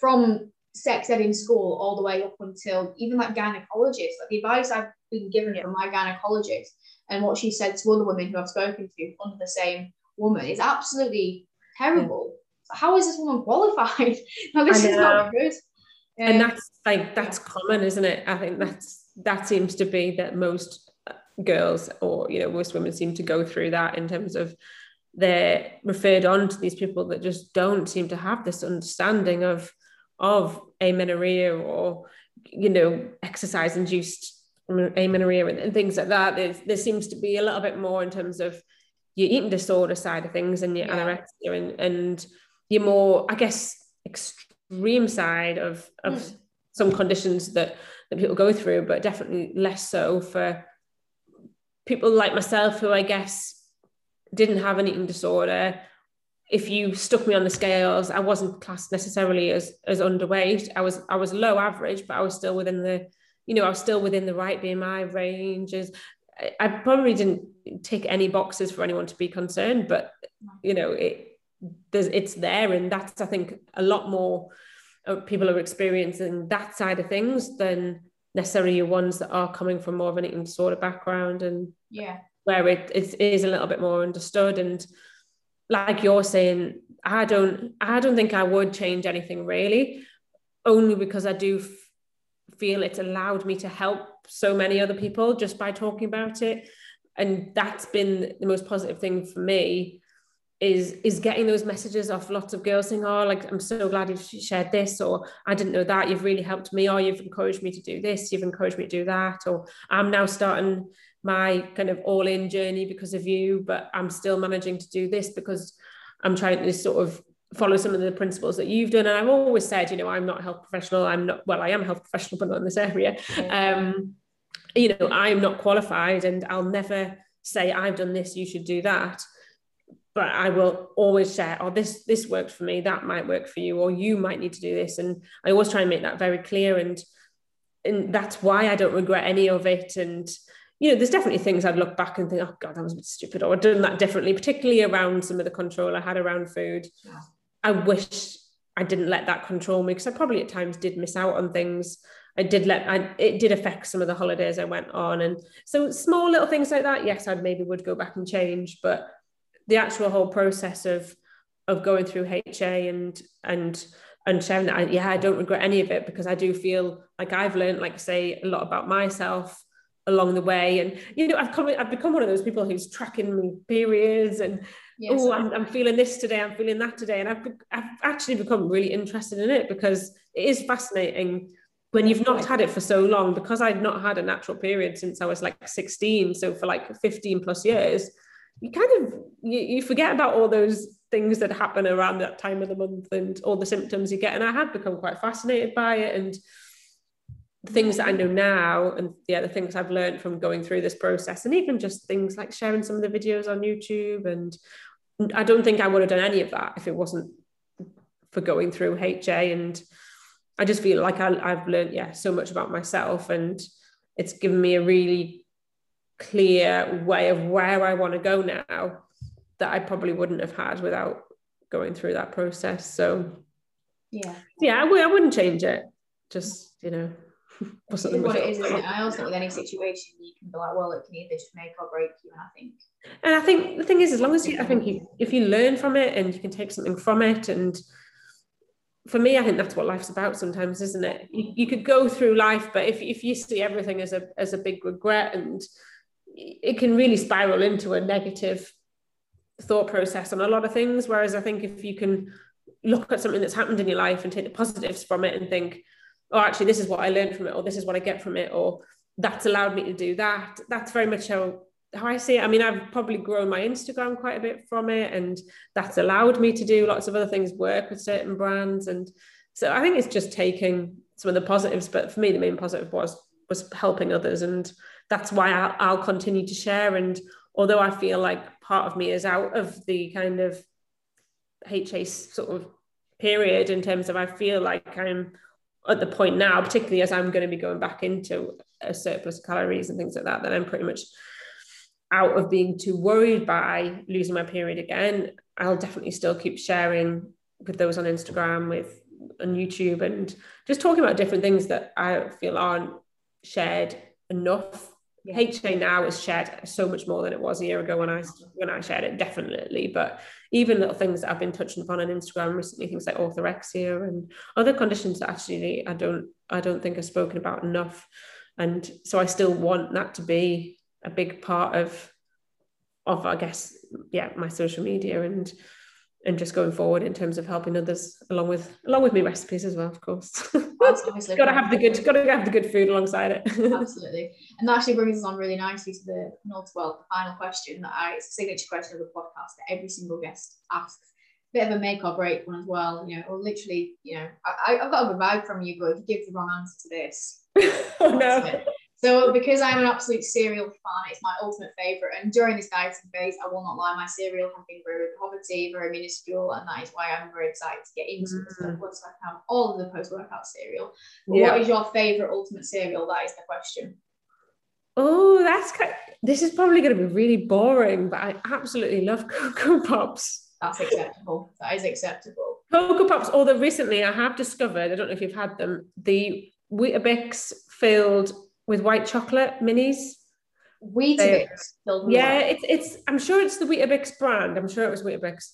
from sex ed in school all the way up until even like gynecologists. Like the advice I've been given yeah. from my gynecologist and what she said to other women who I've spoken to under the same woman is absolutely terrible. Yeah. How is this woman qualified? now this is not good. Um, and that's like that's common, isn't it? I think that's that seems to be that most girls or you know most women seem to go through that in terms of they're referred on to these people that just don't seem to have this understanding of of amenorrhea or you know exercise induced amenorrhea and, and things like that there, there seems to be a little bit more in terms of your eating disorder side of things and your yeah. anorexia and, and your more i guess extreme side of of mm. some conditions that that people go through but definitely less so for people like myself who i guess didn't have an eating disorder if you stuck me on the scales, I wasn't classed necessarily as as underweight. I was I was low average, but I was still within the, you know, I was still within the right BMI ranges. I, I probably didn't tick any boxes for anyone to be concerned, but you know, it there's it's there, and that's I think a lot more uh, people are experiencing that side of things than necessarily ones that are coming from more of an eating disorder background and yeah, where it, it is a little bit more understood and like you're saying, I don't I don't think I would change anything really, only because I do feel it's allowed me to help so many other people just by talking about it. And that's been the most positive thing for me is is getting those messages off lots of girls saying, Oh, like I'm so glad you've shared this, or I didn't know that, you've really helped me, or you've encouraged me to do this, you've encouraged me to do that, or I'm now starting my kind of all in journey because of you, but I'm still managing to do this because I'm trying to sort of follow some of the principles that you've done. And I've always said, you know, I'm not a health professional. I'm not, well, I am a health professional, but not in this area. Um, you know, I'm not qualified and I'll never say, I've done this, you should do that. But I will always share, oh, this this worked for me, that might work for you, or you might need to do this. And I always try and make that very clear. And and that's why I don't regret any of it. And you know, there's definitely things I'd look back and think, oh God, that was a bit stupid, or I'd done that differently, particularly around some of the control I had around food. I wish I didn't let that control me because I probably at times did miss out on things. I did let I it did affect some of the holidays I went on. And so small little things like that, yes, I maybe would go back and change. But the actual whole process of of going through HA and and and sharing that, I, yeah, I don't regret any of it because I do feel like I've learned, like say, a lot about myself along the way. And you know, I've come, I've become one of those people who's tracking my periods and yes. oh, I'm, I'm, feeling this today, I'm feeling that today, and I've I've actually become really interested in it because it is fascinating when you've not had it for so long. Because I'd not had a natural period since I was like 16, so for like 15 plus years, you kind of you, you forget about all those things that happen around that time of the month and all the symptoms you get. And I had become quite fascinated by it and the things that I know now and yeah, the things I've learned from going through this process, and even just things like sharing some of the videos on YouTube. And I don't think I would have done any of that if it wasn't for going through HA. And I just feel like I, I've learned, yeah, so much about myself, and it's given me a really clear way of where I want to go now that I probably wouldn't have had without going through that process. So, yeah, yeah, I w- I wouldn't change it. Just you know, wasn't what it is, isn't it? I also think with any situation you can be like, well, it can either just make or break you. And I think and I think the thing is, as long as you I think you, if you learn from it and you can take something from it and for me, I think that's what life's about sometimes, isn't it? You, you could go through life, but if, if you see everything as a as a big regret and it can really spiral into a negative thought process on a lot of things. Whereas I think if you can look at something that's happened in your life and take the positives from it and think, oh, actually, this is what I learned from it, or this is what I get from it, or that's allowed me to do that. That's very much how how I see it. I mean, I've probably grown my Instagram quite a bit from it, and that's allowed me to do lots of other things, work with certain brands, and so I think it's just taking some of the positives. But for me, the main positive was was helping others, and that's why I'll, I'll continue to share. And although I feel like part of me is out of the kind of HA sort of period in terms of I feel like I'm at the point now, particularly as I'm going to be going back into a surplus calories and things like that, that I'm pretty much out of being too worried by losing my period again. I'll definitely still keep sharing with those on Instagram, with on YouTube, and just talking about different things that I feel aren't shared enough. HA now is shared so much more than it was a year ago when I when I shared it, definitely. But even little things that I've been touching upon on Instagram recently, things like orthorexia and other conditions that actually I don't I don't think are spoken about enough. And so I still want that to be a big part of of I guess yeah my social media and and just going forward in terms of helping others along with along with me recipes as well of course got to have the good got to have the good food alongside it. Absolutely. And that actually brings us on really nicely to the well the final question that I it's a signature question of the podcast that every single guest asks. Bit of a make or break one as well you know or literally you know I, I've got a vibe from you but if you give the wrong answer to this oh no so because I'm an absolute cereal fan, it's my ultimate favourite. And during this dieting phase, I will not lie, my cereal has been very poverty, very minuscule, and that is why I'm very excited to get into mm-hmm. stuff once I have all of the post-workout cereal. Yeah. What is your favourite ultimate cereal? That is the question. Oh, that's kind of, this is probably going to be really boring, but I absolutely love Cocoa Pops. That's acceptable. That is acceptable. Cocoa Pops, although recently I have discovered, I don't know if you've had them, the Weetabix filled with white chocolate minis. Weetabix. Yeah, it's it's. I'm sure it's the Weetabix brand. I'm sure it was Weetabix.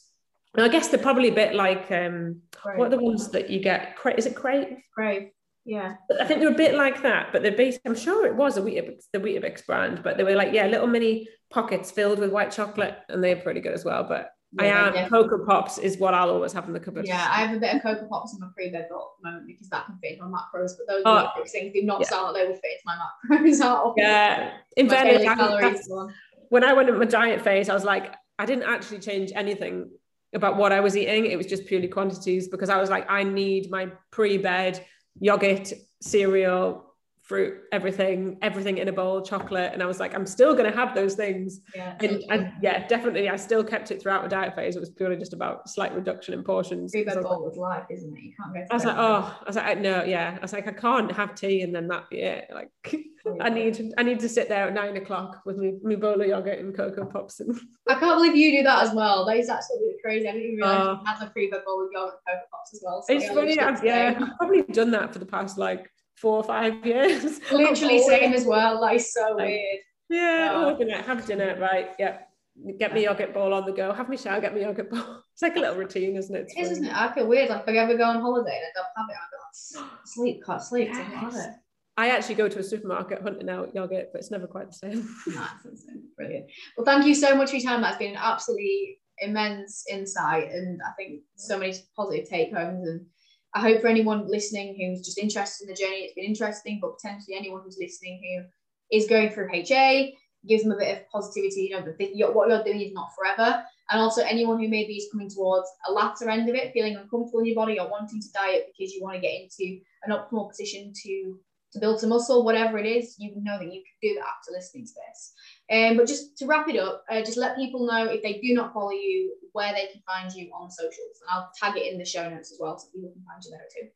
Now, I guess they're probably a bit like um, what are the ones that you get? Is it Krave? Krave. Yeah. I think they're a bit like that, but they're based. I'm sure it was a Weetabix, the Weetabix brand, but they were like yeah, little mini pockets filled with white chocolate, and they're pretty good as well. But yeah, I am. Definitely. Cocoa Pops is what I'll always have in the cupboard. Yeah, I have a bit of Cocoa Pops in my pre-bed at the moment because that can fit in my macros. But those oh, things do not yeah. sound like they will fit into my macros Yeah, in fairness, when I went in my diet phase, I was like, I didn't actually change anything about what I was eating. It was just purely quantities because I was like, I need my pre-bed yogurt, cereal, fruit, everything, everything in a bowl, chocolate. And I was like, I'm still going to have those things. Yeah, and, and, yeah, definitely, I still kept it throughout the diet phase. It was purely just about slight reduction in portions. Three bed bowl with life, isn't it? You can't go. I was like, oh, I was like, no, yeah. I was like, I can't have tea and then that yeah. Like, I need, I need to sit there at nine o'clock with me, me bowl of yogurt and cocoa pops. And I can't believe you do that as well. That is absolutely crazy. I didn't even realize uh, you had the three bed bowl with yogurt and cocoa pops as well. So it's funny, yeah. I've probably done that for the past like four or five years. Literally same as well. Like so weird. Yeah, oh, dinner, have dinner, right? Yeah. Get me yogurt bowl on the go. Have me shower, get me yogurt bowl. It's like a little routine, isn't it? It's it is, isn't it? I feel weird. Like if I ever go on holiday and I don't have it, I go oh, sleep, can't sleep. Yes. I have it. I actually go to a supermarket hunting out yogurt, but it's never quite the same. That's brilliant. Well, thank you so much for your time. That's been an absolutely immense insight, and I think so many positive take homes and I hope for anyone listening who's just interested in the journey, it's been interesting, but potentially anyone who's listening who is going through HA, gives them a bit of positivity, you know, what you're doing is not forever. And also anyone who maybe is coming towards a latter end of it, feeling uncomfortable in your body or wanting to diet because you want to get into an optimal position to to build some muscle, whatever it is, you know that you can do that after listening to this. Um, but just to wrap it up, uh, just let people know if they do not follow you, where they can find you on socials. And I'll tag it in the show notes as well so people can find you there too.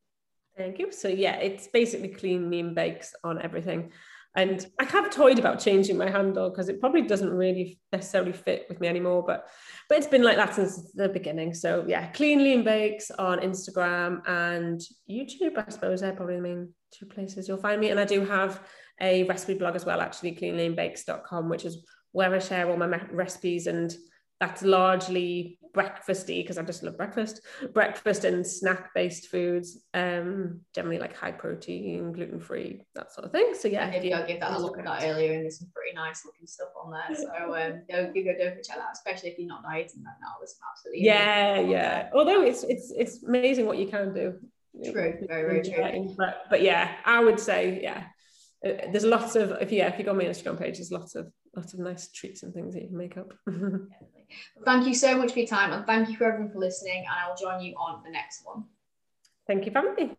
Thank you. So yeah, it's basically clean lean bakes on everything. And I have toyed about changing my handle because it probably doesn't really necessarily fit with me anymore. But but it's been like that since the beginning. So yeah, clean lean bakes on Instagram and YouTube. I suppose they're probably the main two places you'll find me. And I do have a recipe blog as well, actually, cleanleanbakes.com, which is where I share all my recipes and that's largely breakfasty because I just love breakfast, breakfast and snack based foods, um, generally like high protein, gluten free, that sort of thing. So yeah, maybe I'll give that a look at that earlier, and there's some pretty nice looking stuff on there. So um, don't give a don't check that, especially if you're not dieting right now. There's absolutely yeah, yeah. Although it's it's it's amazing what you can do. True, very very true. But but yeah, I would say yeah, uh, there's lots of if yeah if you go on my Instagram page there's lots of lots of nice treats and things that you can make up. thank you so much for your time and thank you for everyone for listening and I will join you on the next one. Thank you me.